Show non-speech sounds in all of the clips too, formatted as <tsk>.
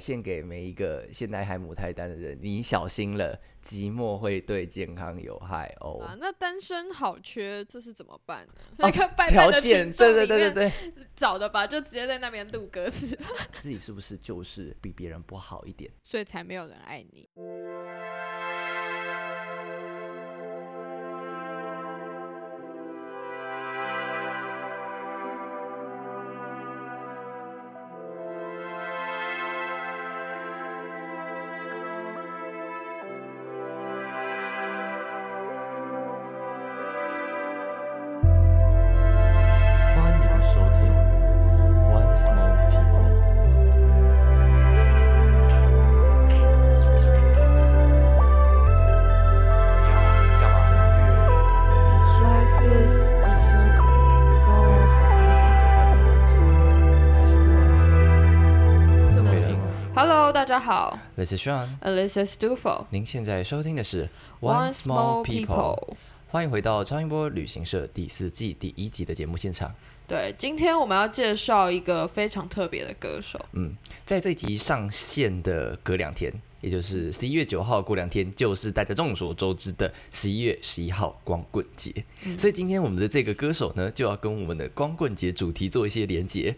献给每一个现在还母胎单的人，你小心了，寂寞会对健康有害哦。啊，那单身好缺，这是怎么办呢？哦那个拜拜的条件，群众对对对里面对对，找的吧，就直接在那边录歌词，<laughs> 自己是不是就是比别人不好一点？所以才没有人爱你。This is Sean，，Alyssa Stufo。您现在收听的是 One Small People。欢迎回到超音波旅行社第四季第一集的节目现场。对，今天我们要介绍一个非常特别的歌手。嗯，在这集上线的隔两天，也就是十一月九号，过两天就是大家众所周知的十一月十一号光棍节。所以今天我们的这个歌手呢，就要跟我们的光棍节主题做一些连结。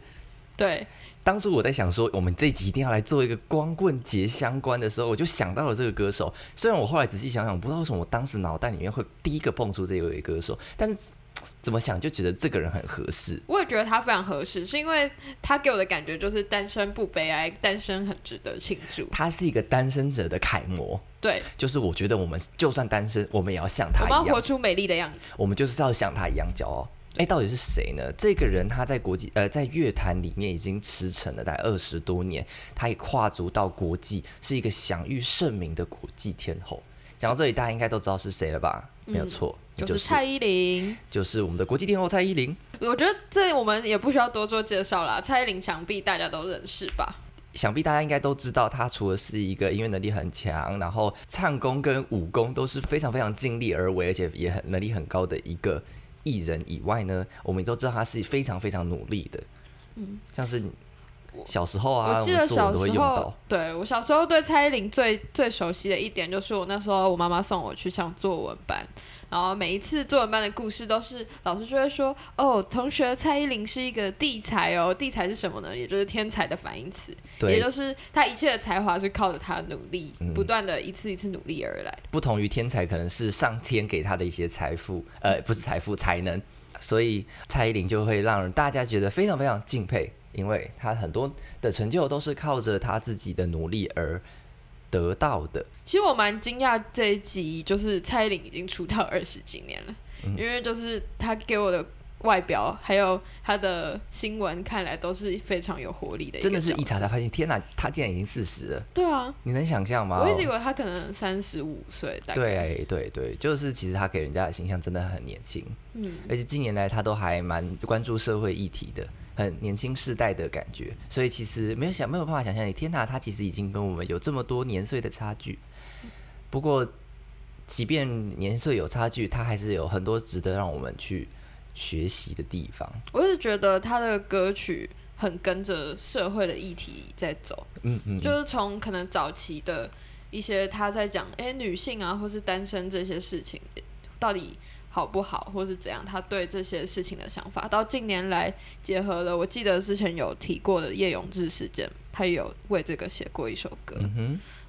对，当初我在想说，我们这集一定要来做一个光棍节相关的时候，我就想到了这个歌手。虽然我后来仔细想想，不知道为什么我当时脑袋里面会第一个蹦出这位歌手，但是 <tsk> 怎么想就觉得这个人很合适。我也觉得他非常合适，是因为他给我的感觉就是单身不悲哀，单身很值得庆祝。他是一个单身者的楷模，对，就是我觉得我们就算单身，我们也要像他一样活出美丽的样子。我们就是要像他一样骄傲。哎，到底是谁呢？这个人他在国际呃在乐坛里面已经驰骋了大概二十多年，他也跨足到国际，是一个享誉盛名的国际天后。讲到这里，大家应该都知道是谁了吧？没有错，嗯就是蔡依林。就是我们的国际天后蔡依林。我觉得这我们也不需要多做介绍啦，蔡依林想必大家都认识吧？想必大家应该都知道，她除了是一个音乐能力很强，然后唱功跟武功都是非常非常尽力而为，而且也很能力很高的一个艺人以外呢，我们都知道他是非常非常努力的。嗯，像是小时候啊，我记得小时候对我小时候对蔡依林最最熟悉的一点就是我那时候我妈妈送我去上作文班，然后每一次作文班的故事都是老师就会说，哦，同学蔡依林是一个地才哦，地才是什么呢？也就是天才的反义词，也，就是他一切的才华是靠着他的努力，嗯不断的一次一次努力而来。不同于天才，可能是上天给他的一些财富，呃，不是财富，才能。所以蔡依林就会让大家觉得非常非常敬佩，因为他很多的成就都是靠着他自己的努力而得到的。其实我蛮惊讶这一集就是蔡依林已经出道二十几年了，嗯。因为就是她给我的外表还有她的新闻看来都是非常有活力的真的是一查才发现，天哪，她竟然已经四十了，对啊，你能想象吗？我一直以为她可能三十五岁，大概。对对对，就是其实她给人家的形象真的很年轻，嗯，而且近年来她都还蛮关注社会议题的，很年轻世代的感觉，所以其实没有想没有办法想象，你天哪，他其实已经跟我们有这么多年岁的差距。不过，即便年岁有差距，他还是有很多值得让我们去学习的地方。我一直觉得他的歌曲很跟着社会的议题在走，嗯嗯，就是从可能早期的一些他在讲，哎、女性啊，或是单身这些事情到底好不好，或是怎样，他对这些事情的想法，到近年来结合了，我记得之前有提过的叶永志事件，他也有为这个写过一首歌。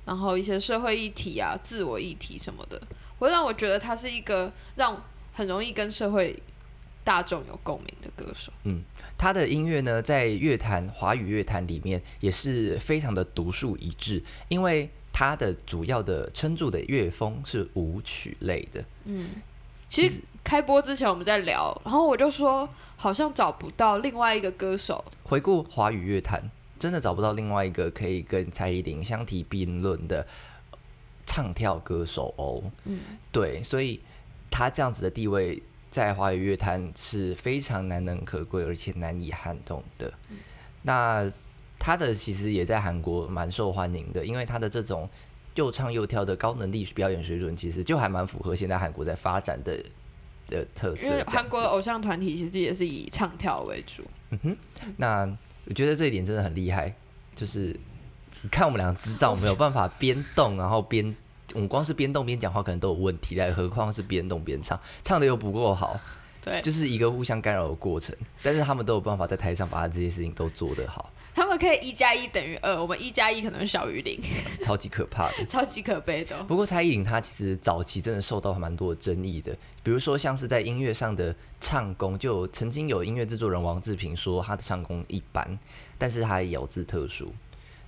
然后一些社会议题啊、自我议题什么的，会让我觉得他是一个让很容易跟社会大众有共鸣的歌手。嗯他的音乐呢，在乐坛华语乐坛里面也是非常的独树一帜，因为他的主要的撑住的乐风是舞曲类的。其实开播之前我们在聊，然后我就说好像找不到另外一个歌手，回顾华语乐坛，真的找不到另外一个可以跟蔡依林相提并论的唱跳歌手哦。嗯，对，所以他这样子的地位在华语乐坛是非常难能可贵，而且难以撼动的。那他的其实也在韩国蛮受欢迎的，因为他的这种又唱又跳的高能力表演水准，其实就还蛮符合现在韩国在发展的的特色。韩国的偶像团体其实也是以唱跳为主。嗯哼那我觉得这一点真的很厉害，就是你看我们俩智障没有办法边动，然后边我们光是边动边讲话可能都有问题，来何况是边动边唱，唱的又不够好，对，就是一个互相干扰的过程。但是他们都有办法在台上把这些事情都做得好，他们可以一加一等于二，我们一加一可能小于零，<laughs> 超级可怕的。<laughs> 超级可悲的哦。不过蔡依林她其实早期真的受到蛮多的争议的，比如说像是在音乐上的唱功，就曾经有音乐制作人王志平说她的唱功一般，但是她咬字特殊。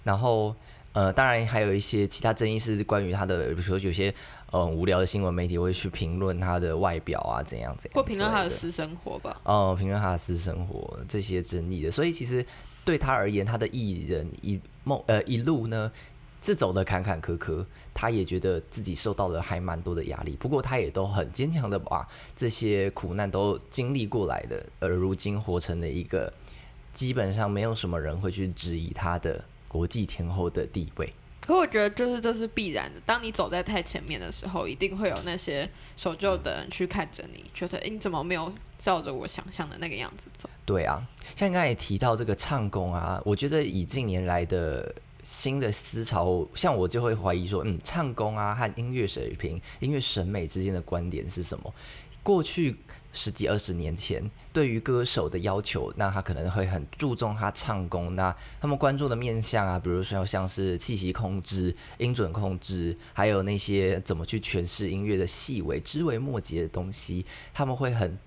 然后呃，当然还有一些其他争议是关于她的，比如说有些呃无聊的新闻媒体会去评论她的外表啊怎样怎样或评论她的私生活吧。哦，评论她的私生活这些争议的，所以其实对他而言，他的艺人一梦呃一路呢是走的坎坎坷坷，他也觉得自己受到了还蛮多的压力，不过他也都很坚强的把这些苦难都经历过来的，而如今活成了一个基本上没有什么人会去质疑他的国际天后的地位。可我觉得就是这是必然的，当你走在太前面的时候，一定会有那些守旧的人去看着你，觉得你怎么没有照着我想象的那个样子走？对啊，像刚才也提到这个唱功啊，我觉得以近年来的新的思潮，像我就会怀疑说，嗯，唱功啊和音乐水平、音乐审美之间的观点是什么？过去十几二十年前，对于歌手的要求，那他可能会很注重他唱功，那他们关注的面向啊，比如说像是气息控制、音准控制，还有那些怎么去诠释音乐的细微、枝微末节的东西，他们会很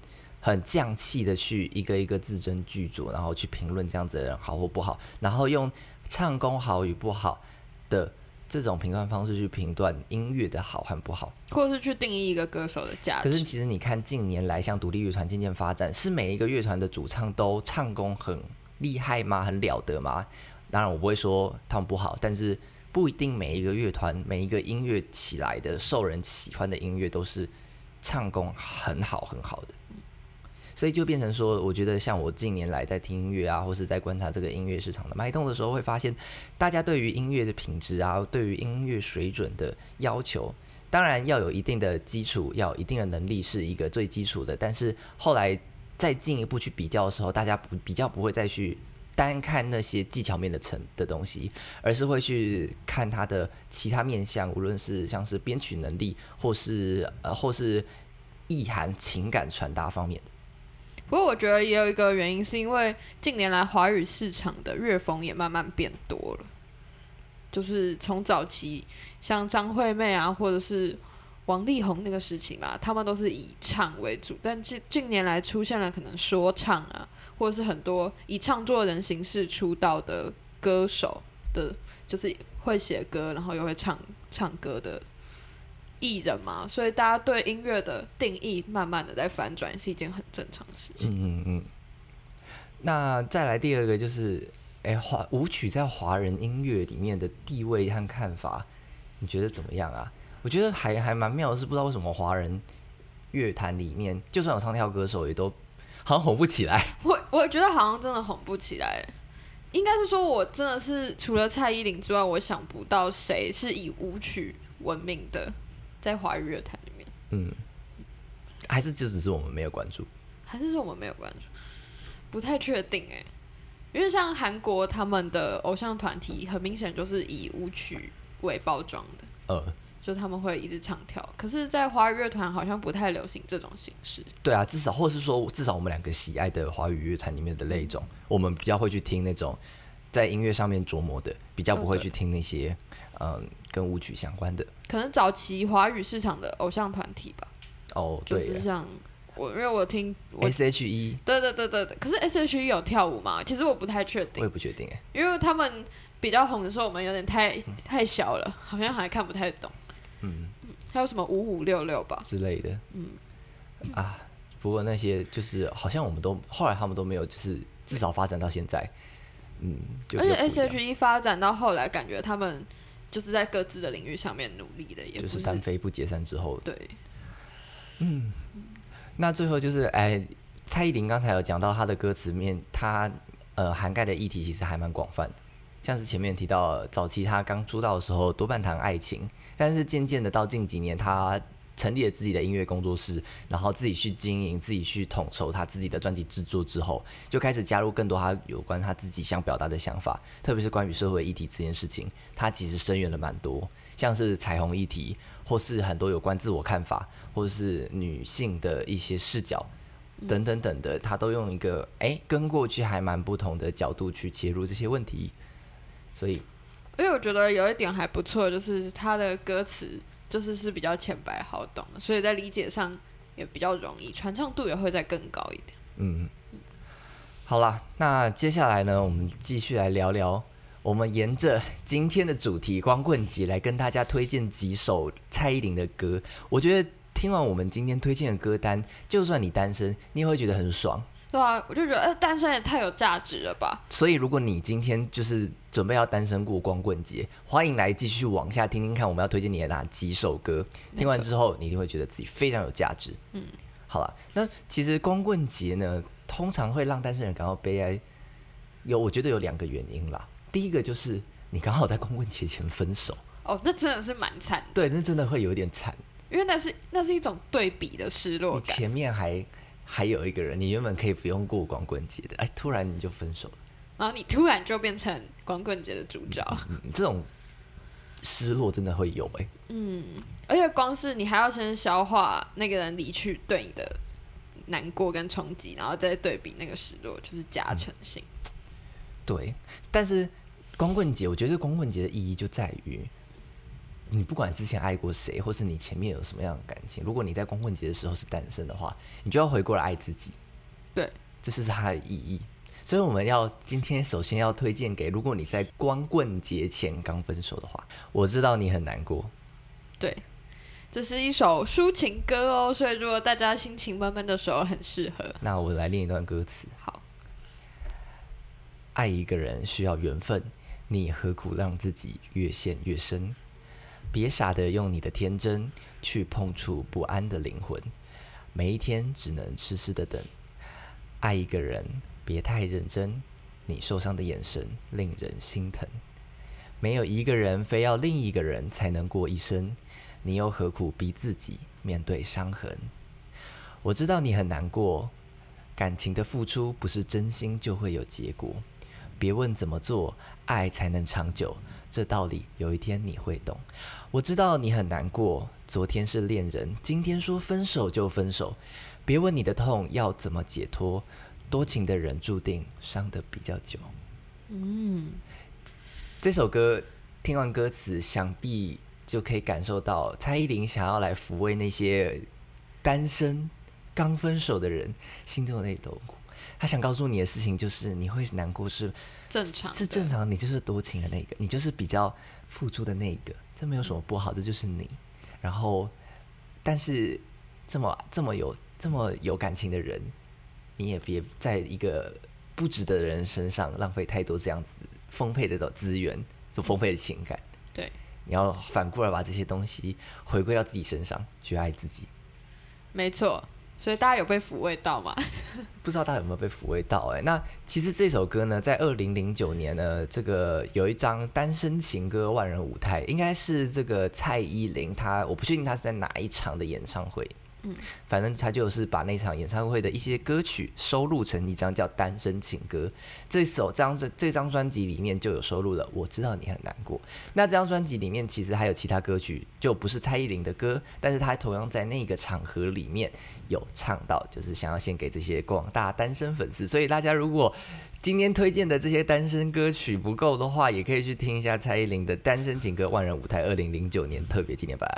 很匠气的去一个一个字斟句酌，然后去评论这样子的人好或不好，然后用唱功好与不好的这种评断方式去评断音乐的好和不好。或者是去定义一个歌手的价值？可是其实你看近年来，像独立乐团渐渐发展，是每一个乐团的主唱都唱功很厉害吗？很了得吗？当然我不会说他们不好，但是不一定每一个乐团、每一个音乐起来的受人喜欢的音乐都是唱功很好很好的。所以就变成说，我觉得像我近年来在听音乐啊，或是在观察这个音乐市场的脉动的时候，会发现大家对于音乐的品质啊，对于音乐水准的要求，当然要有一定的基础，要有一定的能力是一个最基础的。但是后来再进一步去比较的时候，大家不比较不会再去单看那些技巧面的层的东西，而是会去看它的其他面向，无论是像是编曲能力，或是呃或是意涵、情感传达方面的。不过我觉得也有一个原因，是因为近年来华语市场的乐风也慢慢变多了，就是从早期像张惠妹啊，或者是王力宏那个时期嘛，他们都是以唱为主，但近近年来出现了可能说唱啊，或者是很多以唱作人形式出道的歌手的，就是会写歌，然后又会唱唱歌的艺人嘛，所以大家对音乐的定义慢慢的在反转，是一件很正常的事情。嗯嗯嗯。那再来第二个就是，哎、华舞曲在华人音乐里面的地位和看法，你觉得怎么样啊？我觉得还还蛮妙的是，不知道为什么华人乐坛里面，就算有唱跳歌手，也都好像红不起来。<laughs> 我我觉得好像真的红不起来，应该是说我真的是除了蔡依林之外，我想不到谁是以舞曲闻名的，在华语乐坛里面，嗯，还是就只是我们没有关注。还是说我们没有关注，不太确定哎。因为像韩国他们的偶像团体，很明显就是以舞曲为包装的，呃，就他们会一直唱跳。可是，在华语乐团好像不太流行这种形式。对啊，至少或是说，至少我们两个喜爱的华语乐坛里面的那一种，我们比较会去听那种在音乐上面琢磨的，比较不会去听那些嗯跟舞曲相关的。可能早期华语市场的偶像团体吧，哦，就是像我，因为我听我，S H E 对对对对对，可是 S H E 有跳舞吗？其实我不太确我也，不确定哎。因为他们比较红的时候，我们有点太太小了，好像还看不太懂。嗯还有什么五五六六吧？之类的。嗯啊，不过那些就是好像我们都后来他们都没有，就是至少发展到现在，嗯，就而且又不一 S 样 H E 发展到后来，感觉他们就是在各自的领域上面努力的，也不就是单飞不解散之后，对。嗯那最后就是哎，蔡依林刚才有讲到她的歌词面，她呃涵盖的议题其实还蛮广泛的，像是前面提到早期她刚出道的时候多半谈爱情，但是渐渐的到近几年她成立了自己的音乐工作室，然后自己去经营，自己去统筹他自己的专辑制作之后，就开始加入更多他有关他自己想表达的想法，特别是关于社会议题这件事情，他其实声援了蛮多，像是彩虹议题，或是很多有关自我看法，或者是女性的一些视角。等等等的，他都用一个哎、跟过去还蛮不同的角度去切入这些问题，所以因为我觉得有一点还不错，就是他的歌词就是是比较浅白好懂的，所以在理解上也比较容易，传唱度也会再更高一点。嗯，好啦，那接下来呢，我们继续来聊聊，我们沿着今天的主题光棍节来跟大家推荐几首蔡依林的歌。我觉得听完我们今天推荐的歌单，就算你单身，你也会觉得很爽。对啊，我就觉得，哎、单身也太有价值了吧？所以，如果你今天就是准备要单身过光棍节，欢迎来继续往下听听看，我们要推荐你的哪几首歌。听完之后，你一定会觉得自己非常有价值。嗯，好了，那其实光棍节呢，通常会让单身人感到悲哀，有我觉得有两个原因啦。第一个就是你刚好在光棍节前分手，哦，那真的是蛮惨，对，那真的会有点惨。因为那是那是一种对比的失落感。你前面还还有一个人，你原本可以不用过光棍节的，哎，突然你就分手了。然后你突然就变成光棍节的主角，嗯，这种失落真的会有哎、嗯，而且光是你还要先消化那个人离去对你的难过跟冲击，然后再对比那个失落，就是加成性。对，但是光棍节，我觉得光棍节的意义就在于，你不管之前爱过谁，或是你前面有什么样的感情，如果你在光棍节的时候是单身的话，你就要回过来爱自己，对，这是它的意义。所以我们要今天首先要推荐给，如果你在光棍节前刚分手的话，我知道你很难过，对，这是一首抒情歌哦，所以如果大家心情闷闷的时候，很适合。那我来念一段歌词。好，爱一个人需要缘分，你何苦让自己越陷越深？别傻的用你的天真去碰触不安的灵魂，每一天只能痴痴的等。爱一个人别太认真，你受伤的眼神令人心疼。没有一个人非要另一个人才能过一生，你又何苦逼自己面对伤痕？我知道你很难过，感情的付出不是真心就会有结果。别问怎么做，爱才能长久，这道理有一天你会懂。我知道你很难过，昨天是恋人，今天说分手就分手。别问你的痛要怎么解脱，多情的人注定伤得比较久。嗯，这首歌听完歌词，想必就可以感受到蔡依林想要来抚慰那些单身、刚分手的人心中的那种苦。她想告诉你的事情就是，你会难过是正常是正常，你就是多情的那个，你就是比较付出的那个，这没有什么不好，这就是你。然后，但是这么这么有这么有感情的人，你也别在一个不值得的人身上浪费太多这样子丰沛的资源，就丰沛的情感。对，你要反过来把这些东西回归到自己身上，去爱自己。没错。所以大家有被抚慰到吗？<laughs> 不知道大家有没有被抚慰到、哎，那其实这首歌呢，在二零零九年呢，这个有一张单身情歌万人舞台，应该是这个蔡依林，她我不确定她是在哪一场的演唱会，嗯，反正他就是把那场演唱会的一些歌曲收录成一张叫《单身情歌》。这首张这这张专辑里面就有收录了《我知道你很难过》。那这张专辑里面其实还有其他歌曲，就不是蔡依林的歌，但是她同样在那个场合里面有唱到，就是想要献给这些广大单身粉丝。所以大家如果今天推荐的这些单身歌曲不够的话，也可以去听一下蔡依林的《单身情歌万人舞台》二零零九年特别纪念版，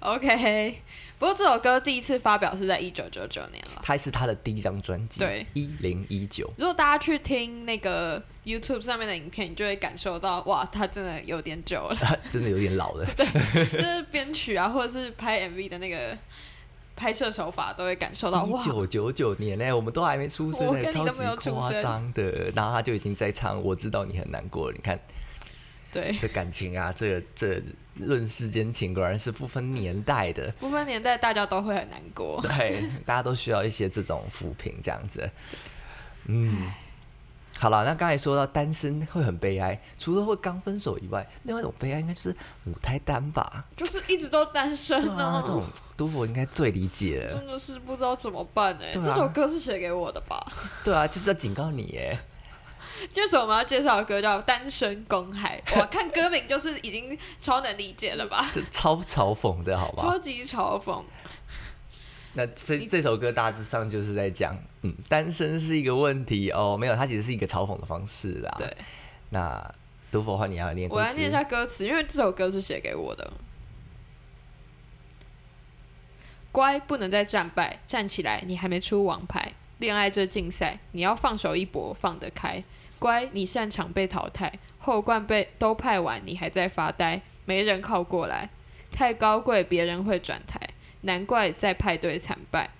OK，不过这首歌第一次发表是在一九九九年了。它是他的第一张专辑，对，一零一九。如果大家去听那个 YouTube 上面的影片，你就会感受到，哇，他真的有点久了。<laughs> 真的有点老了，<laughs> 对就是编曲啊，或者是拍 MV 的那个拍摄手法，都会感受到，哇，一九九九年呢、我们都还没出生呢、我跟你超级都没有出夸生张的。然后他就已经在唱《我知道你很难过》了，你看对，这感情啊，这这论世间情，果然是不分年代的。不分年代，大家都会很难过。<laughs> 对，大家都需要一些这种抚平，这样子。嗯，好了，那刚才说到单身会很悲哀，除了会刚分手以外，另外一种悲哀应该就是母胎单吧？就是一直都单身对啊啊，，这种都我应该最理解了。真的是不知道怎么办哎、这首歌是写给我的吧？对啊，就是要警告你耶。<laughs> 就是我们要介绍的歌叫《单身公害》，哇，看歌名就是已经超能理解了吧？<laughs> 这超嘲讽的好吧？超级嘲讽。那这这首歌大致上就是在讲，嗯，单身是一个问题哦，没有，它其实是一个嘲讽的方式啦。对，那读佛话你要念，我来念一下歌词，因为这首歌是写给我的。乖，不能再战败，站起来，你还没出王牌。恋爱这竞赛，你要放手一搏，放得开。乖，你擅长被淘汰，后冠被都派完，你还在发呆，没人靠过来。太高贵，别人会转台，难怪在派对惨败。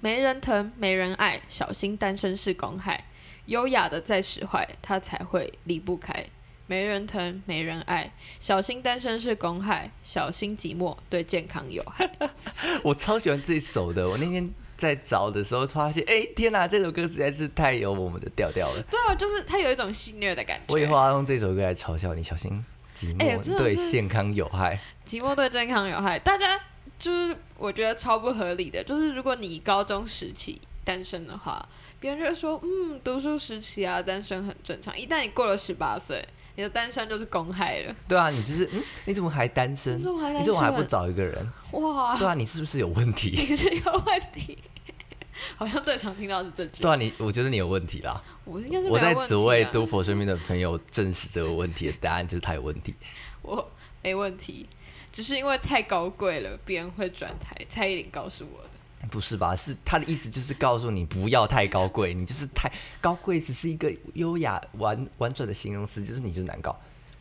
没人疼，没人爱，小心单身是公害。优雅的再使坏，他才会离不开。没人疼，没人爱，小心单身是公害，小心寂寞对健康有害。<laughs> 我超喜欢这首的。我那天在找的时候发现，哎、天哪，这首歌实在是太有我们的调调了。对啊，就是它有一种戏虐的感觉。我以后要用这首歌来嘲笑你，小心寂寞对健康有害。寂寞对健康有害，大家就是我觉得超不合理的。就是如果你高中时期单身的话，别人就会说，嗯，读书时期啊，单身很正常。一旦你过了十八岁，你的单身就是公害了。对啊，你就是，嗯，你怎么还单身？你怎么还单身你怎么还不找一个人？哇，对啊，你是不是有问题？<laughs> 你是有问题。<laughs> 好像最常听到是这句，对啊，你我觉得你有问题啦。我应该是没我在有问题、此为啊。杜佛身边的朋友证实这个问题的答案就是他有问题。<laughs> 我没问题，只是因为太高贵了，别人会转台。蔡依林告诉我的。不是吧？是他的意思就是告诉你不要太高贵，你就是太高贵，只是一个优雅婉婉转的形容词，就是你就难搞。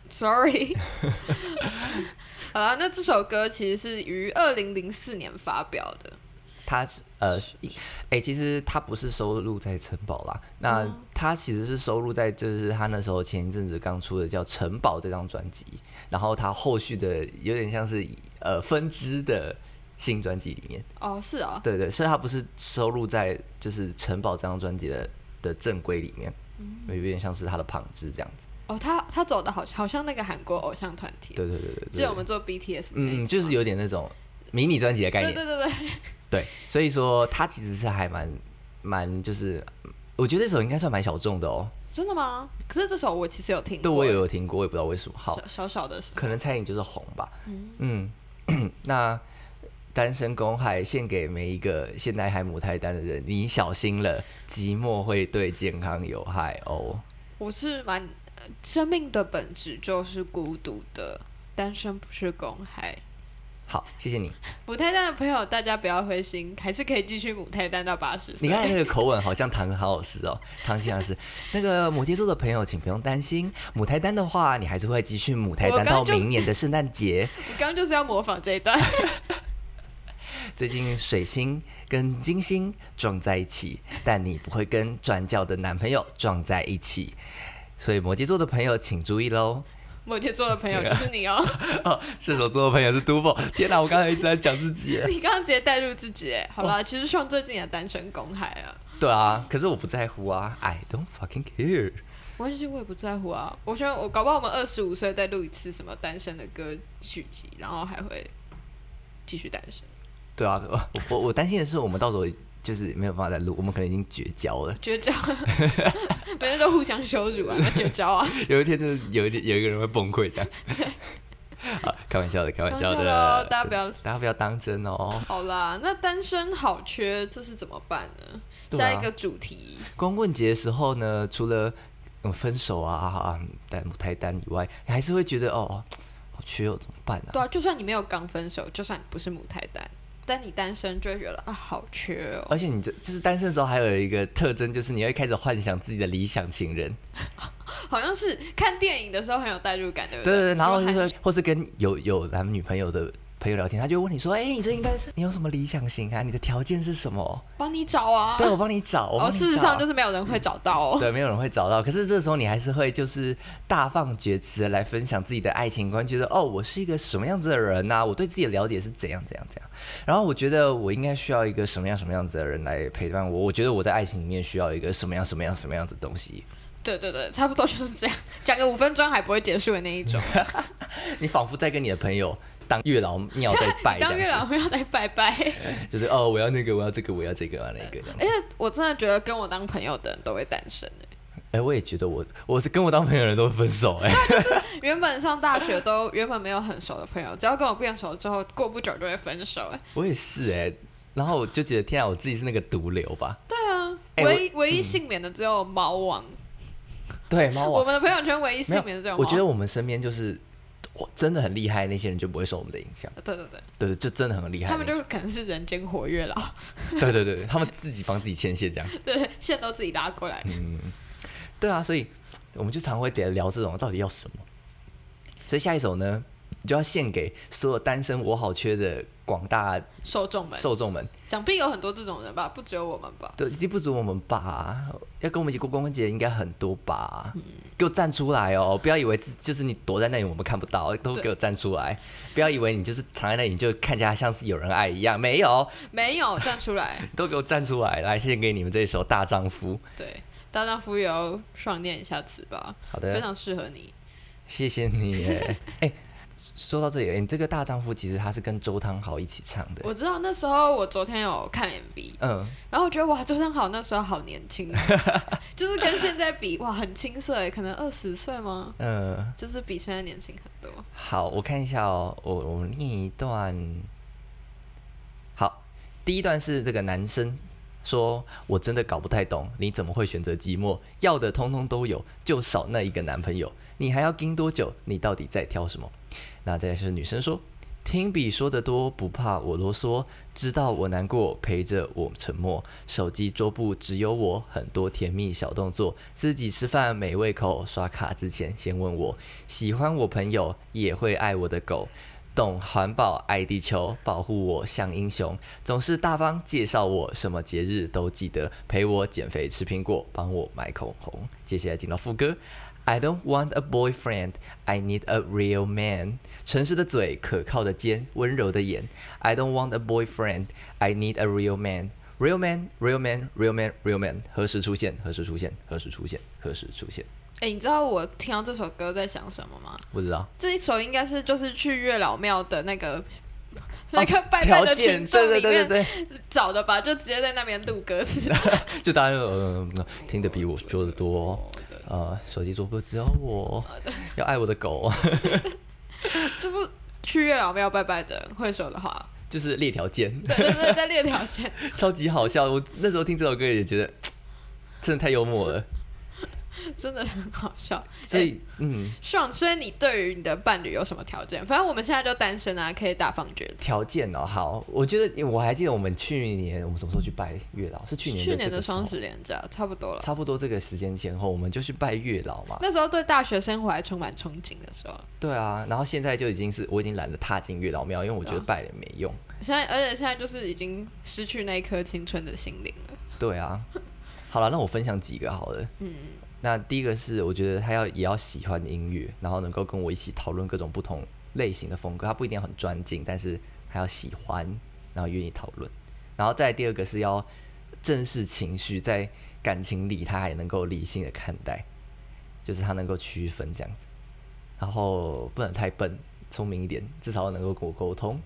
Sorry。<laughs> 好了，那这首歌其实是于二零零四年发表的。他是呃，哎、其实他不是收录在城堡啦，那嗯他其实是收录在就是他那时候前一阵子刚出的叫《城堡》这张专辑，然后他后续的有点像是呃分支的新专辑里面。哦，是啊、对对，所以他不是收录在就是《城堡》这张专辑的的正规里面，有点像是他的旁支这样子。哦，他他走的好好像那个韩国偶像团体，对对对对对，记得我们做 BTS 那一嗯，就是有点那种迷你专辑的概念。对对对对，对，所以说他其实是还蛮蛮就是，我觉得这首应该算蛮小众的哦。真的吗？可是这首我其实有听过，对我也有听过，我也不知道为什么。好小，小小的时候可能蔡颖就是红吧。嗯，<clears throat> 那单身公害献给每一个现在还母胎单的人，你小心了，寂寞会对健康有害哦。我是蛮呃生命的本质就是孤独的，单身不是公害。好，谢谢你。母胎单的朋友，大家不要灰心，还是可以继续母胎单到八十岁。你看那个口吻好像唐好老师哦，唐新老师。<laughs> 那个摩羯座的朋友，请不用担心，母胎单的话，你还是会继续母胎单到明年的圣诞节。你刚刚就是要模仿这一段。<laughs> 最近水星跟金星撞在一起，但你不会跟转角的男朋友撞在一起，所以摩羯座的朋友请注意喽。摩羯座的朋友就是你哦，<laughs> 哦，射手座的朋友是 Dubo。天哪，我刚才一直在讲自己。<laughs> 你刚刚直接带入自己哎。好啦，其实像最近也单身公害啊，对啊，可是我不在乎啊，I don't fucking care。没关系，我也不在乎啊。我觉得我搞不好我们二十五岁再录一次什么单身的歌曲集，然后还会继续单身，对啊，我 <laughs> 我我担心的是，我们到时候就是没有办法再录，我们可能已经绝交了。绝交，<laughs> 每天都互相羞辱啊，那绝交啊。<laughs> 有一天就是有一点有一个人会崩溃这样。<laughs> 啊，开玩笑的，开玩笑的大家不要大家不要当真哦。好啦，那单身好缺，这是怎么办呢？啊下一个主题，光棍节的时候呢，除了嗯分手啊、啊单母胎单以外，你还是会觉得哦，好缺哦，怎么办啊？对啊，就算你没有刚分手，就算你不是母胎单，但你单身就会觉得啊，好缺哦。而且你这就是单身的时候，还有一个特征，就是你会开始幻想自己的理想情人，<laughs> 好像是看电影的时候很有代入感，对不对对对，然后就很是或是跟有有男女朋友的朋友聊天，他就问你说，哎、你这应该是，你有什么理想型啊？你的条件是什么？帮你找啊。对我帮你找，我哦，事实上就是没有人会找到哦。对，没有人会找到。可是这时候你还是会就是大放厥词来分享自己的爱情观，觉得哦，我是一个什么样子的人呐、我对自己的了解是怎样怎样怎样。然后我觉得我应该需要一个什么样什么样子的人来陪伴我。我觉得我在爱情里面需要一个什么样什么样什么样的东西。对对对，差不多就是这样，讲个五分钟还不会结束的那一种。<laughs> 你仿佛在跟你的朋友当月老庙在拜当月老庙在拜拜。<laughs> 就是哦，我要那个，我要这个，我要这个，我要那个。<laughs> 而且我真的觉得跟我当朋友的人都会单身欸哎、我也觉得我我是跟我当朋友的人都会分手哎就是、原本上大学都原本没有很熟的朋友，只要跟我变熟之后，过不久就会分手。哎，我也是哎、然后我就觉得天啊，我自己是那个毒瘤吧？对啊，哎唯一唯一幸免的只有猫王，对，猫王我们的朋友圈唯一幸免的只有猫。我觉得我们身边就是我真的很厉害，那些人就不会受我们的影响。对对对，对对，就真的很厉害他们。就可能是人间活跃了，对对对对，他们自己帮自己牵线这样。<laughs> 对，线都自己拉过来。嗯，对啊，所以我们就常会得聊这种到底要什么。所以下一首呢，就要献给所有单身我好缺的广大受众们，受众们。想必有很多这种人吧，不只有我们吧。对，一定不止我们吧？要跟我们一起过光棍节，应该很多吧？给我站出来哦！不要以为就是你躲在那里我们看不到，都给我站出来！不要以为你就是藏在那里你就看起来像是有人爱一样，没有，没有站出来，<laughs> 都给我站出来！来，献给你们这一首《大丈夫》。对，大丈夫也要上念一下词吧，好的，非常适合你。谢谢你耶！<laughs> 哎、说到这里，你这个大丈夫其实他是跟周汤豪一起唱的。我知道那时候我昨天有看 MV，嗯，然后我觉得哇，周汤豪那时候好年轻，<laughs> 就是跟现在比哇很青涩哎，可能二十岁吗？嗯，就是比现在年轻很多。好，我看一下哦，我我念一段。好，第一段是这个男生说：“我真的搞不太懂，你怎么会选择寂寞？要的通通都有，就少那一个男朋友，你还要盯多久？你到底在挑什么？”那再是女生说：“听比说的多，不怕我啰嗦，知道我难过，陪着我沉默。手机桌布只有我，很多甜蜜小动作，自己吃饭没胃口，刷卡之前先问我，喜欢我朋友也会爱我的狗。”懂环保，爱地球，保护我像英雄，总是大方介绍我，什么节日都记得陪我减肥吃苹果，帮我买口红。接下来进到副歌，I don't want a boyfriend, I need a real man。诚实的嘴，可靠的肩，温柔的眼。I don't want a boyfriend, I need a real man。Real man, real man, real man, real man，何时出现？何时出现？何时出现？何时出现？哎、你知道我听到这首歌在想什么吗？不知道。这一首应该是就是去月老庙的那个。那个拜拜的群众里面。找的吧，就直接在那边录歌词。<laughs> 就大家就呃听得比我说的多，呃，手机主播只有我，<laughs> 要爱我的狗，<laughs> 就是去月老庙拜拜的会说的话。就是列条件，<laughs> 对对对，在列条件。超级好笑。我那时候听这首歌也觉得 <tsk> 真的太幽默了，真的很好笑。所以嗯，爽，所以你对于你的伴侣有什么条件？反正我们现在就单身啊，可以大放厥词。条件哦，好，我觉得我还记得我们去年我们什么时候去拜月老？是去年去年的双十连假差不多了，差不多这个时间前后，我们就去拜月老嘛。那时候对大学生活还充满憧憬的时候，对啊，然后现在就已经是我已经懒得踏进月老庙，因为我觉得拜了没用。现在而且现在就是已经失去那一颗青春的心灵了。对啊，好了，那我分享几个好了。嗯，那第一个是，我觉得他要也要喜欢音乐，然后能够跟我一起讨论各种不同类型的风格。他不一定很专精，但是还要喜欢，然后愿意讨论。然后再第二个是要正视情绪，在感情里他还能够理性的看待，就是他能够区分这样子。然后不能太笨，聪明一点，至少能够跟我沟通。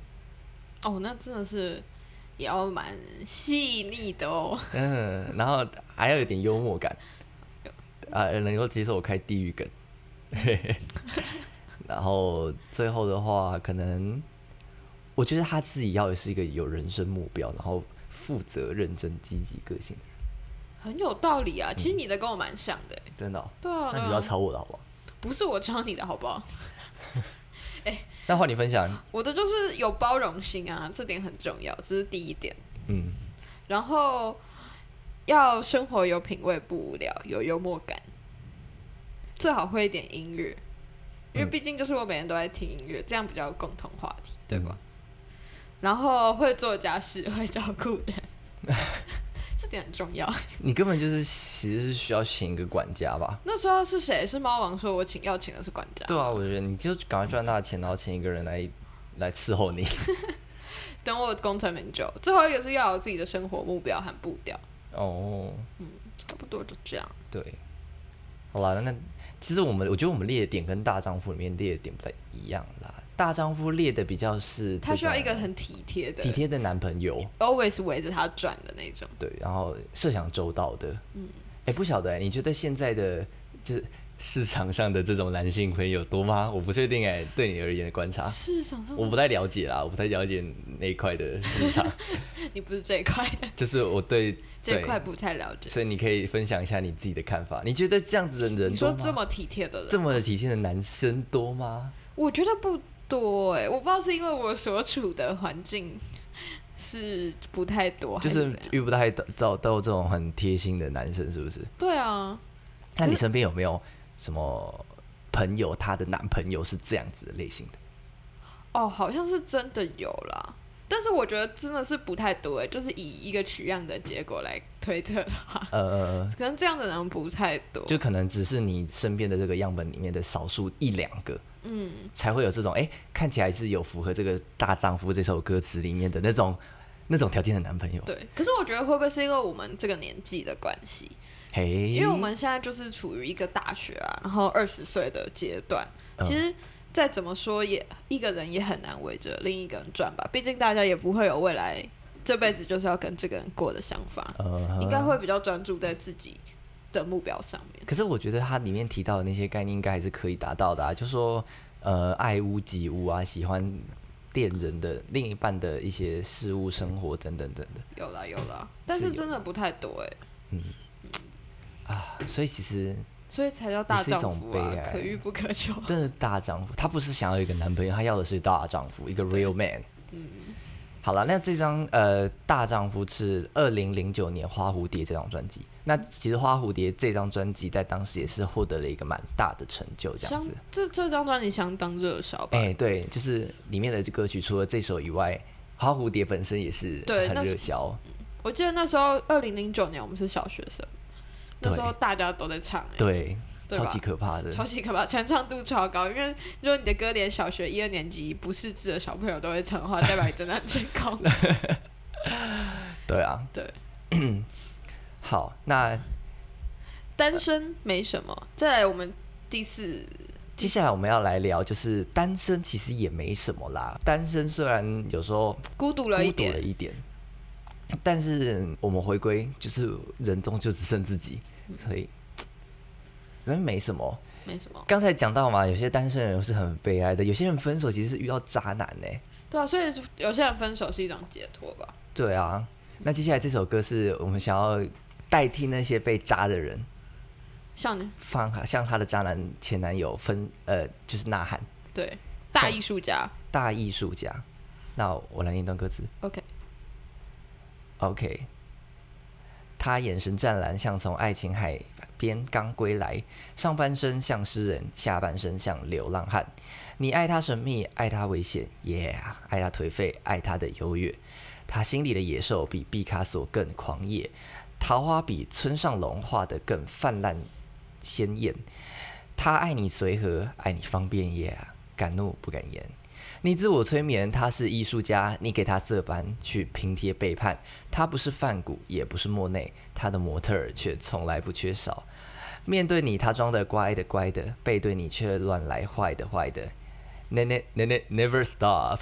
哦，那真的是也要蛮细腻的哦。嗯，然后还要有点幽默感，啊，能够接受我开地狱梗。<laughs> 然后最后的话，可能我觉得他自己要的是一个有人生目标，然后负责、认真、积极、个性的人，很有道理啊，其实你的跟我蛮像的欸。真的哦、对啊，那你不要啊，抄我的好不好？<laughs> 不是我抄你的好不好？<laughs> 那换你分享，我的就是有包容心啊，这点很重要，这是第一点。嗯，然后要生活有品味，不无聊，有幽默感，最好会一点音乐，因为嗯毕竟就是我每天都在听音乐，这样比较有共同话题，对吧？嗯然后会做家事，会照顾人，<laughs> 这点很重要。你根本就是其实是需要请一个管家吧？那时候是谁？是猫王说我请要请的是管家。对啊，我觉得你就赶快赚大钱，然后请一个人来来伺候你。<laughs> 等我功成名就，最后一个是要有自己的生活目标和步调，哦，嗯差不多就这样。对，好啦，那其实我们我觉得我们列的点跟大丈夫里面列的点不太一样啦。大丈夫列的比较是他需要一个很体贴的体贴的男朋友，，always 围着他转的那种。对，然后设想周到的。嗯，哎、不晓得、你觉得现在的就是市场上的这种男性朋友多吗？我不确定哎、对你而言的观察，市场上我不太了解啦，我不太了解那一块的市场，<laughs> 你不是这一块的，就是我对对这一块不太了解。所以你可以分享一下你自己的看法。你觉得这样子的人？说这么体贴的人，这么体贴的男生多吗？我觉得不多哎、我不知道是因为我所处的环境是不太多，就是？遇不太到到到这种很贴心的男生，是不是？对啊，那你身边有没有什么朋友，她的男朋友是这样子的类型的？哦，好像是真的有啦，但是我觉得真的是不太多哎、就是以一个取样的结果来推测的话，呃，可能这样的人不太多。就可能只是你身边的这个样本里面的少数一两个，嗯，才会有这种哎、诶看起来是有符合这个大丈夫这首歌词里面的那种那种条件的男朋友。对。可是我觉得会不会是因为我们这个年纪的关系？嘿，因为我们现在就是处于一个大学啊，然后二十岁的阶段，嗯。其实再怎么说也一个人也很难围着另一个人转吧，毕竟大家也不会有未来这辈子就是要跟这个人过的想法，呃应该会比较专注在自己的目标上面。可是我觉得它里面提到的那些概念，应该还是可以达到的啊。就说呃，爱屋及乌啊，喜欢恋人的另一半的一些事物、生活等等等等。有啦有啦，但是真的不太多哎、啊。所以其实所以才叫大丈夫啊，可遇不可求。真的大丈夫，他不是想要一个男朋友，他要的是大丈夫，一个 real man。嗯，好了，那这张呃大丈夫是二零零九年花蝴蝶这张专辑。那其实花蝴蝶这张专辑在当时也是获得了一个蛮大的成就，这样子。这这张专辑相当热销吧？哎、对，就是里面的歌曲除了这首以外，花蝴蝶本身也是很热销。我记得那时候二零零九年我们是小学生，那时候大家都在唱、哎，对，超级可怕的。超级可怕，传唱度超高。因为如果你的歌连小学一二年级不识字的小朋友都会唱的话，代表你真的很成功。<laughs> 对啊，对，<clears throat> 好，那单身没什么。再来，我们第四，接下来我们要来聊，就是单身其实也没什么啦。单身虽然有时候孤独了一孤独了点，一点，但是我们回归就是人终究只剩自己，所以人没什么。没什么。刚才讲到嘛，有些单身人是很悲哀的，有些人分手其实是遇到渣男呢、对啊，所以有些人分手是一种解脱吧。对啊，那接下来这首歌是我们想要代替那些被渣的人，像你放向他的渣男前男友分呃，就是呐喊对大艺术家大艺术家。那我来念一段歌词。，OK，OK，他眼神湛蓝，像从爱琴海边刚归来，上半身像诗人，下半身像流浪汉。你爱他神秘，爱他危险也爱他颓废，爱他的优越。他心里的野兽比毕卡索更狂野，桃花比村上隆画得更泛滥鲜艳。他爱你随和，爱你方便也敢怒不敢言。你自我催眠，他是艺术家，你给他色斑去拼贴背叛。他不是梵谷，也不是莫内，他的模特儿却从来不缺少。面对你，他装的乖的乖的；背对你，却乱来坏的坏的。Ne ne ne ne never stop。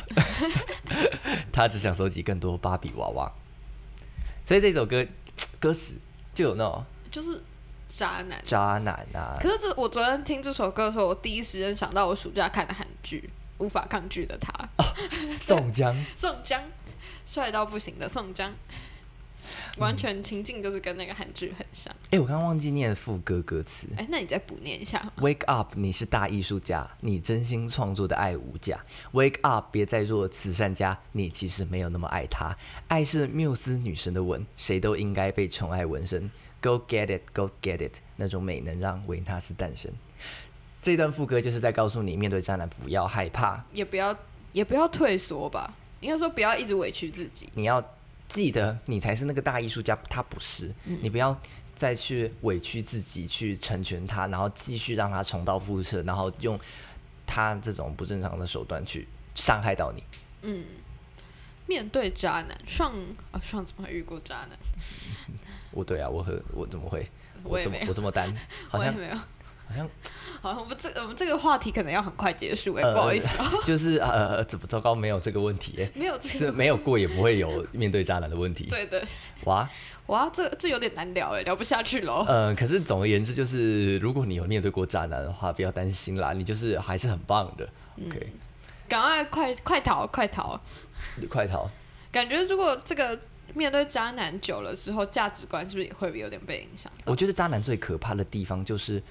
<laughs> 他只想收集更多芭比娃娃。所以这首歌歌词就有那种就是渣男。渣男啊，可是这我昨天听这首歌的时候，我第一时间想到我暑假看的韩剧《无法抗拒的他》，<laughs> 宋江。<laughs> 宋江，帅到不行的宋江，完全情境就是跟那个韩剧很像。哎、我刚刚忘记念副歌歌词。哎、那你再补念一下。Wake up，你是大艺术家，你真心创作的爱无价。Wake up，别再做慈善家，你其实没有那么爱他。爱是缪斯女神的吻，谁都应该被宠爱纹身。Go get it，Go get it，那种美能让维纳斯诞生。这段副歌就是在告诉你，面对渣男不要害怕，也不要也不要退缩吧，应该说不要一直委屈自己。你要记得你才是那个大艺术家，他不是。你不要再去委屈自己去成全他，然后继续让他重蹈覆辙，然后用他这种不正常的手段去伤害到你。嗯，面对渣男，上啊上怎么会遇过渣男？<laughs> 我对啊，我和我怎么会？我这么我这么单，<laughs> 好像没有。好像好，我们这我们这个话题可能要很快结束哎、呃不好意思啊，<laughs> 就是呃怎么糟糕没有这个问题哎，没有这个，是没有过也不会有面对渣男的问题。对的，哇，哇，这这有点难聊哎，聊不下去喽。呃，可是总而言之，就是如果你有面对过渣男的话，不要担心啦，你就是还是很棒的。OK，赶快快快逃快逃！你快逃。感觉如果这个面对渣男久了之后，价值观是不是也会有点被影响？我觉得渣男最可怕的地方就是，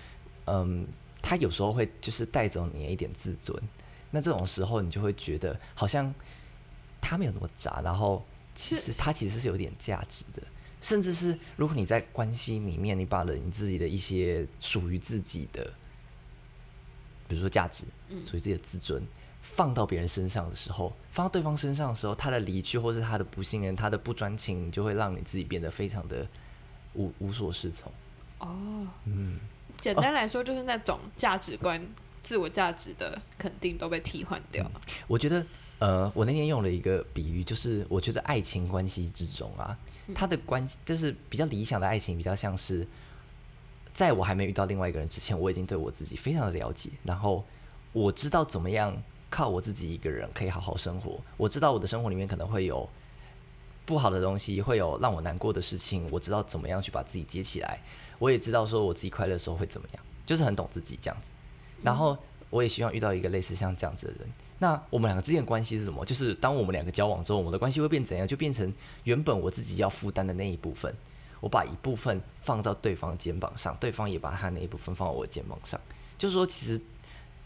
嗯，他有时候会就是带走你一点自尊。那这种时候，你就会觉得好像他没有那么渣，然后其实他其实是有点价值的。甚至是如果你在关系里面，你把了你自己的一些属于自己的，比如说价值，属于自己的自尊，放到别人身上的时候，放到对方身上的时候，他的离去或是他的不信任、他的不专情，就会让你自己变得非常的无无所适从。哦，嗯，简单来说，就是那种价值观、自我价值的肯定都被替换掉了。我觉得，呃，我那天用了一个比喻，就是我觉得爱情关系之中啊，他的关系就是比较理想的爱情，比较像是在我还没遇到另外一个人之前，我已经对我自己非常的了解，然后我知道怎么样靠我自己一个人可以好好生活。我知道我的生活里面可能会有不好的东西，会有让我难过的事情，我知道怎么样去把自己接起来。我也知道说我自己快乐的时候会怎么样，就是很懂自己这样子。然后我也希望遇到一个类似像这样子的人。那我们两个之间的关系是什么？就是当我们两个交往之后，我们的关系会变怎样？就变成原本我自己要负担的那一部分，我把一部分放到对方肩膀上，对方也把他那一部分放到我的肩膀上。就是说，其实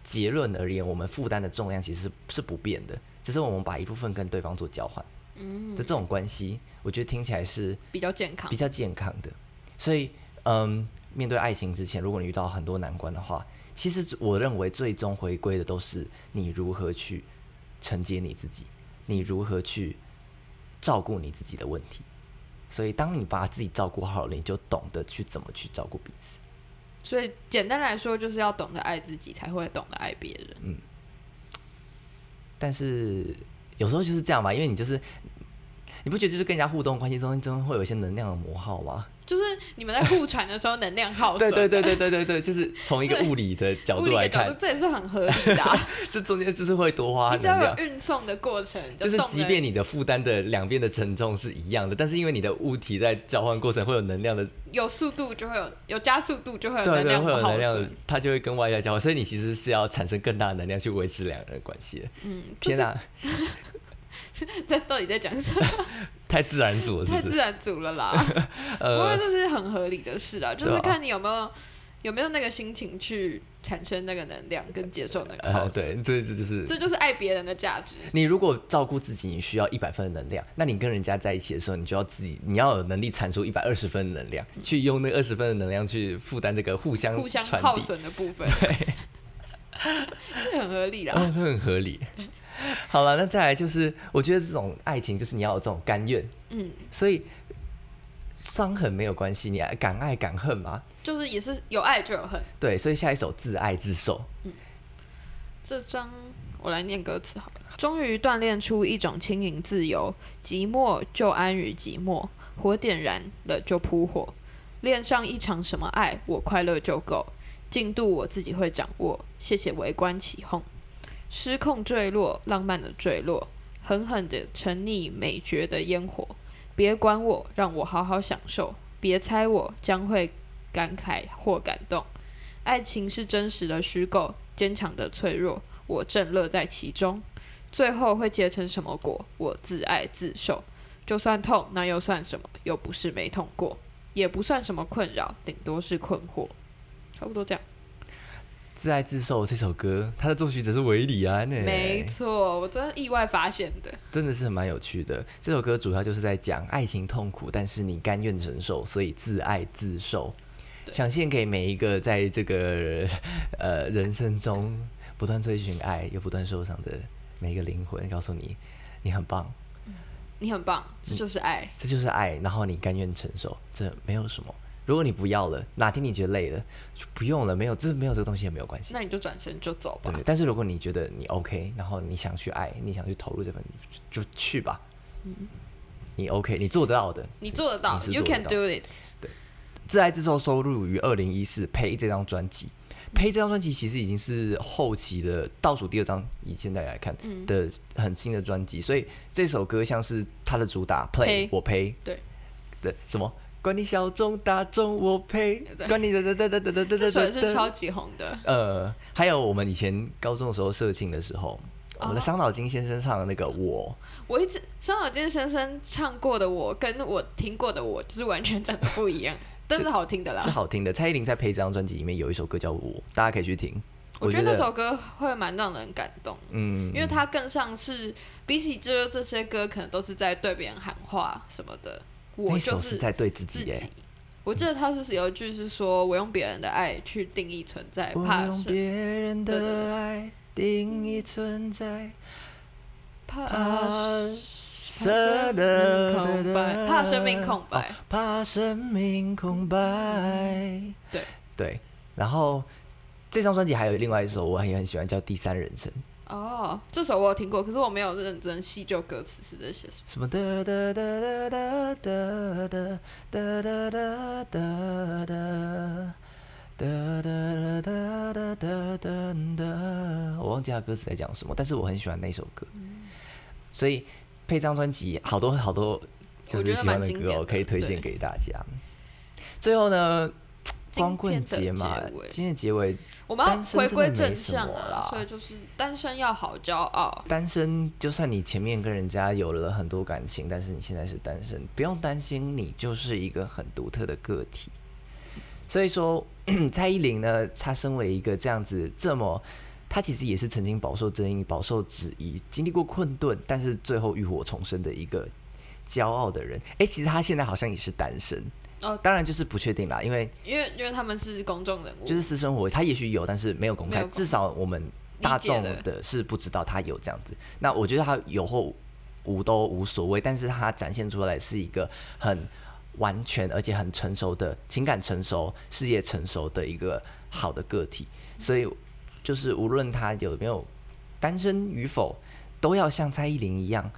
结论而言，我们负担的重量其实是是不变的，只是我们把一部分跟对方做交换。嗯的，这种关系，我觉得听起来是比较健康比。较健康的。所以，嗯，面对爱情之前，如果你遇到很多难关的话，其实我认为最终回归的都是你如何去承接你自己，你如何去照顾你自己的问题。所以，当你把自己照顾好了，你就懂得去怎么去照顾彼此。所以简单来说，就是要懂得爱自己，才会懂得爱别人。嗯但是有时候就是这样嘛，因为你就是你不觉得就是跟人家互动关系中中会有一些能量的磨耗吗？就是你们在互传的时候，能量耗损。对对对对对对对，就是从一个物理的角度来看角度，，这也是很合理的啊、<laughs> 这中间就是会多花你只要有。运送的过程，就是即便你的负担的两边的承重是一样的，但是因为你的物体在交换过程会有能量的，有速度就会有有加速度，就会有对对，能量会有能量。，它就会跟外在交换，所以你其实是要产生更大的能量去维持两个人的关系的。嗯，天哪、<laughs> 这到底在讲什么？<laughs> 太自然组了，是不是？太自然组了啦。<laughs> 呃不过呃，这是很合理的事啊，就是看你有没有有没有那个心情去产生那个能量跟接受那个耗呃，对，这这就是这就是爱别人的价值。你如果照顾自己，你需要一百分的能量，那你跟人家在一起的时候，你就要自己，你要有能力产出一百二十分的能量，去用那二十分的能量去负担这个互相互相。耗损的部分，对这很合理啦。哦，这很合理。<laughs> 好了，那再来就是，我觉得这种爱情就是你要有这种甘愿，嗯，所以伤痕没有关系，你爱敢爱敢恨嘛。就是也是有爱就有恨。对，所以下一首自爱自受，嗯这张我来念歌词好了。终于锻炼出一种轻盈自由，寂寞就安于寂寞，火点燃了就扑火，恋上一场什么爱，我快乐就够，进度我自己会掌握，谢谢围观起哄，失控坠落，浪漫的坠落，狠狠的沉溺美绝的烟火，别管我，让我好好享受，别猜我将会感慨或感动。爱情是真实的虚构，坚强的脆弱，我正乐在其中。最后会结成什么果？我自爱自受。就算痛，那又算什么？又不是没痛过，也不算什么困扰，顶多是困惑。差不多这样。自爱自受这首歌，它的作曲者是韦礼安诶，没错，我昨天意外发现的。真的是蛮有趣的。这首歌主要就是在讲爱情痛苦，但是你甘愿承受，所以自爱自受。想献给每一个在这个 <laughs> 呃人生中不断追寻爱又不断受伤的每一个灵魂，告诉你你很棒，你很棒，这就是爱。这就是爱。然后你甘愿承受，这没有什么。如果你不要了，哪天你觉得累了，就不用了，没有这没有这个东西也没有关系。那你就转身就走吧对，。但是如果你觉得你 OK，然后你想去爱，你想去投入这份，就就去吧。你 OK，你做得到的。你做得到你是，You can do it。自爱自受收入于二零一四《呸》这张专辑。呸这张专辑其实已经是后期的倒数第二张，以现在来看嗯的很新的专辑，所以这首歌像是他的主打呸 play 我呸对的什么。管你小众大众，我呸！管你的的的的的的的这首是超级红的。呃，还有我们以前高中的时候社庆的时候，我们的哦伤脑筋先生唱的那个我，我一直伤脑筋先生唱过的我，跟我听过的我，就是完全长得不一样，但是好听的啦。<laughs> 是好听的。蔡依林在配这张专辑里面有一首歌叫《我》，大家可以去听。我觉得那首歌会蛮让人感动，嗯，因为它更像是比起这这些歌，可能都是在对别人喊话什么的。我那就首是在对自自己。我记得他是有一句是说：“我用别人的爱去定义存在，怕是用别人的爱定义存在，怕怕生命空白，怕生命空白。哦怕生命空白。对对，然后这张专辑还有另外一首我也很喜欢，叫《第三人称》。哦，这首我有听过，可是我没有认真细究歌词是在写什么。什么哒哒哒哒哒哒哒哒哒哒哒哒。哒哒哒哒哒哒，我忘记他歌词在讲什么，但是我很喜欢那首歌，所以配张专辑好多好多就是喜欢的歌我，可以推荐给大家。最后呢，光棍节嘛，今天结尾我们要回归正向么啦啊，所以就是单身要好骄傲。单身，就算你前面跟人家有了很多感情，但是你现在是单身，不用担心，你就是一个很独特的个体。所以说，<clears throat> 蔡依林呢，她身为一个这样子这么，她其实也是曾经饱受争议、饱受质疑，经历过困顿，但是最后浴火重生的一个骄傲的人。诶，其实她现在好像也是单身，哦当然就是不确定啦，因为因为因为他们是公众人物，就是私生活，他也许有，但是没有公开，没有公至少我们大众理解的是不知道他有这样子。那我觉得他有或无都无所谓，但是他展现出来是一个很完全而且很成熟的情感成熟、事业成熟的一个好的个体。所以就是无论他有没有单身与否，都要像蔡依林一样。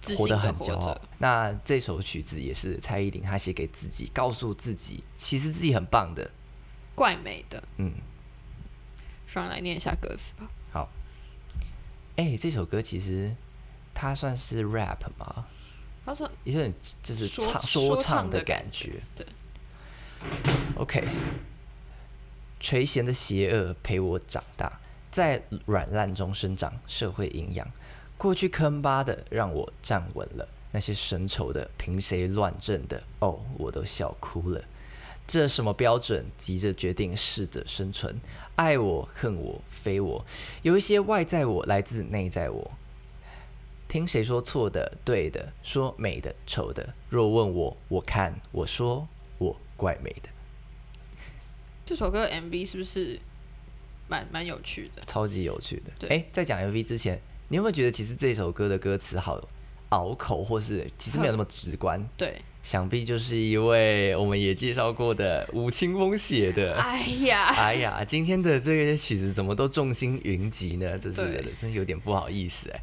自活得很骄傲。那这首曲子也是蔡依林她写给自己，告诉自己其实自己很棒的。怪美的。嗯，双人来念一下歌词吧。好。哎、这首歌其实它算是 rap 吗？他说有点就是说唱说唱的感觉。对。OK，垂涎的邪恶陪我长大，在软烂中生长，社会营养。过去坑巴的让我站稳了，那些神丑的凭谁乱阵的？哦，我都笑哭了。这什么标准？急着决定，适者生存。爱我，恨我，非我。有一些外在我，来自内在我。听谁说错的、对的，说美的、丑的。若问我，我看，我说，我怪美的。这首歌 MV 是不是蛮蛮有趣的？超级有趣的。对哎，在讲 MV 之前，你有没有觉得其实这首歌的歌词好拗口，或是其实没有那么直观？对，想必就是一位我们也介绍过的吴青峰写的。哎呀，哎呀，今天的这个曲子怎么都众星云集呢？这是对真有点不好意思哎。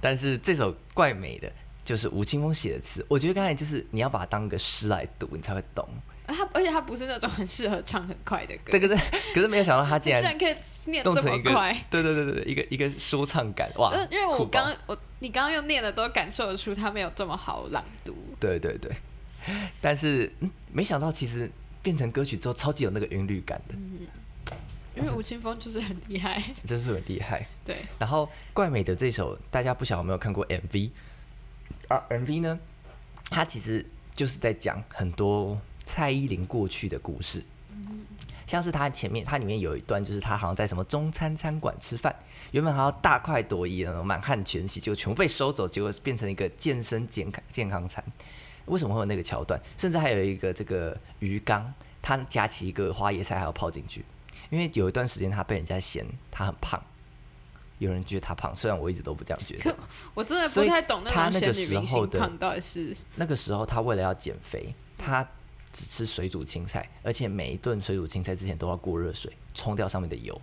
但是这首怪美的，就是吴青峰写的词，我觉得刚才就是你要把它当个诗来读，你才会懂。他而且他不是那种很适合唱很快的歌，对对对，可是没有想到他竟然 <laughs> 竟然可以念这么快。，对对对对对，一个一个说唱感，哇！呃，因为我刚我你刚刚用念的都感受得出他没有这么好朗读。对对对，但是、嗯、没想到其实变成歌曲之后，超级有那个韵律感的，因为吴青峰就是很厉害，<laughs> 真是很厉害。<laughs> 对，然后怪美的这首，大家不晓得有没有看过 MV 啊？MV 呢，它其实就是在讲很多蔡依林过去的故事。像是他前面，它里面有一段，就是他好像在什么中餐餐馆吃饭，原本还要大快朵颐的那种满汉全席，结果全部被收走，结果变成一个健身健康健康餐。为什么会有那个桥段？甚至还有一个这个鱼缸，他夹起一个花椰菜还要泡进去，因为有一段时间他被人家嫌他很胖，有人觉得他胖，虽然我一直都不这样觉得。我真的不太懂他那个那种仙女明时候胖到底是那个时候他为了要减肥，他只吃水煮青菜，而且每一顿水煮青菜之前都要过热水冲掉上面的油，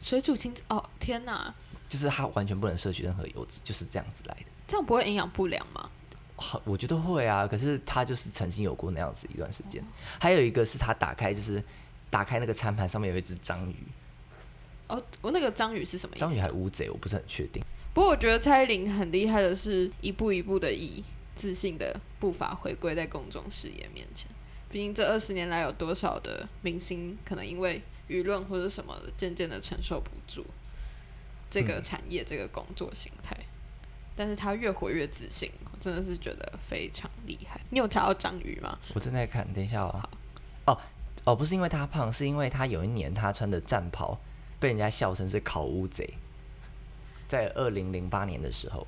水煮青哦，天哪，就是它完全不能摄取任何油脂，就是这样子来的。这样不会营养不良吗？好，我觉得会啊，可是他就是曾经有过那样子一段时间。还有一个是他打开就是打开那个餐盘，上面有一只章鱼，哦，我那个章鱼是什么意思？章鱼还乌贼，我不是很确定。不过我觉得蔡依林很厉害的是，一步一步的以自信的步伐回归在公众视野面前。毕竟这二十年来，有多少的明星可能因为舆论或者什么，渐渐的承受不住这个嗯产业、这个工作形态。但是他越活越自信，我真的是觉得非常厉害。你有查到章鱼吗？我正在看，等一下哦。哦哦，不是因为他胖，是因为他有一年他穿的战袍被人家笑成是烤乌贼，在二零零八年的时候，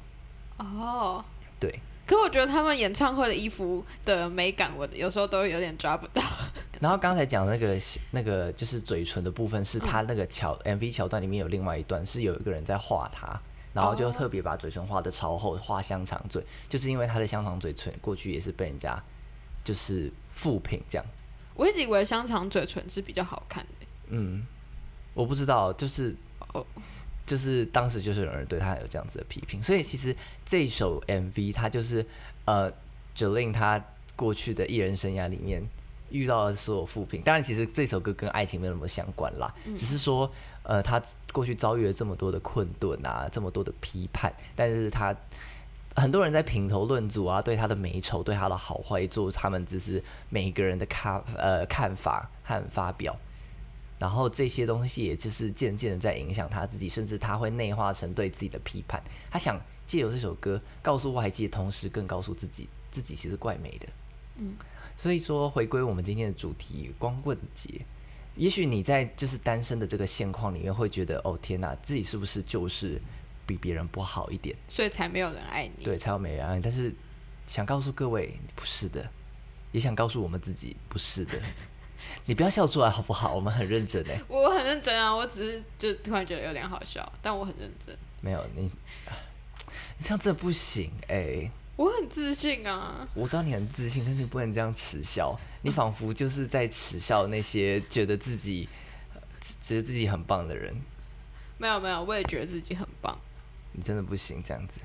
哦，对，可我觉得他们演唱会的衣服的美感，我有时候都有点抓不到。<laughs> 然后刚才讲那个那个就是嘴唇的部分，是嗯他那个桥、MV 桥段里面有另外一段，是有一个人在画他，然后就哦特别把嘴唇画的超厚，画香肠嘴，就是因为他的香肠嘴唇过去也是被人家就是复评这样子。我一直以为香肠嘴唇是比较好看的。嗯，我不知道，就是哦就是当时就是有人对他有这样子的批评，所以其实这首 MV 它就是呃 Jolin 他过去的艺人生涯里面遇到的所有负评，当然其实这首歌跟爱情没有那么相关啦，只是说呃他过去遭遇了这么多的困顿啊，这么多的批判，但是他。很多人在评头论足啊，对他的美丑、对他的好坏做他们只是每一个人的看呃看法和发表，然后这些东西也就是渐渐的在影响他自己，甚至他会内化成对自己的批判。他想借由这首歌告诉外界，同时更告诉自己，自己其实怪美的。嗯，所以说回归我们今天的主题——光棍节。也许你在就是单身的这个现况里面，会觉得哦天哪，自己是不是就是比别人不好一点？所以才没有人爱你。对，才有没人爱你。但是想告诉各位，不是的，也想告诉我们自己，不是的。你不要笑出来好不好？我们很认真哎。我很认真啊，我只是就突然觉得有点好笑，但我很认真，没有你，你这样真的不行哎、我很自信啊。我知道你很自信，但是你不能这样耻笑。你仿佛就是在耻笑那些觉得自己呃觉得自己很棒的人。没有没有，我也觉得自己很棒。你真的不行这样子。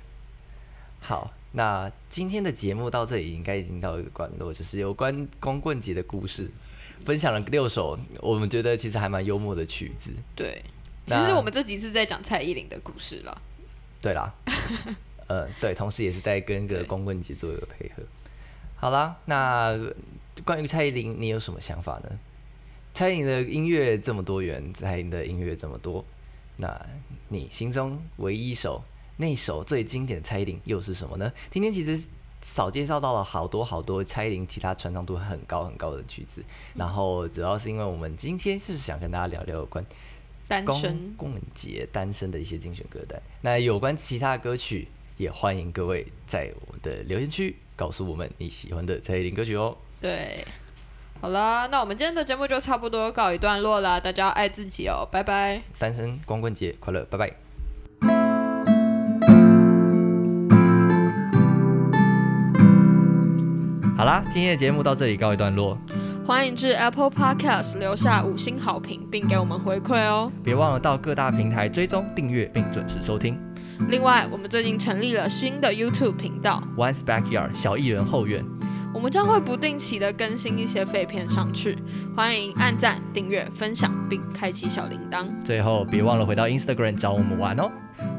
好，那今天的节目到这里应该已经到一个段落，就是有关光棍节的故事，分享了六首我们觉得其实还蛮幽默的曲子。对，其实我们这集是在讲蔡依林的故事了。对啦，<laughs> 呃，对，同时也是在跟这个光棍节做一个配合。好啦，那关于蔡依林，你有什么想法呢？蔡依林的音乐这么多元，蔡依林的音乐这么多，那你心中唯一一首那首最经典的蔡依林又是什么呢？今天其实少介绍到了好多好多蔡依林其他传唱度很高很高的曲子，然后主要是因为我们今天就是想跟大家聊聊有关单身，棍节单身的一些精选歌单。那有关其他的歌曲，也欢迎各位在我们的留言区告诉我们你喜欢的蔡依林歌曲哦。对。好啦，那我们今天的节目就差不多告一段落啦，大家要爱自己哦，拜拜。单身光棍节快乐，拜拜。好啦，今天的节目到这里告一段落，欢迎至 Apple Podcast 留下五星好评，并给我们回馈哦。别忘了到各大平台追踪订阅并准时收听。另外，我们最近成立了新的 YouTube 频道，One's Backyard 小艺人后院，我们将会不定期的更新一些废片上去，欢迎按赞、订阅、分享，并开启小铃铛。最后别忘了回到 Instagram 找我们玩哦。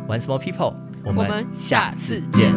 ！Once more People，我们我们下次见。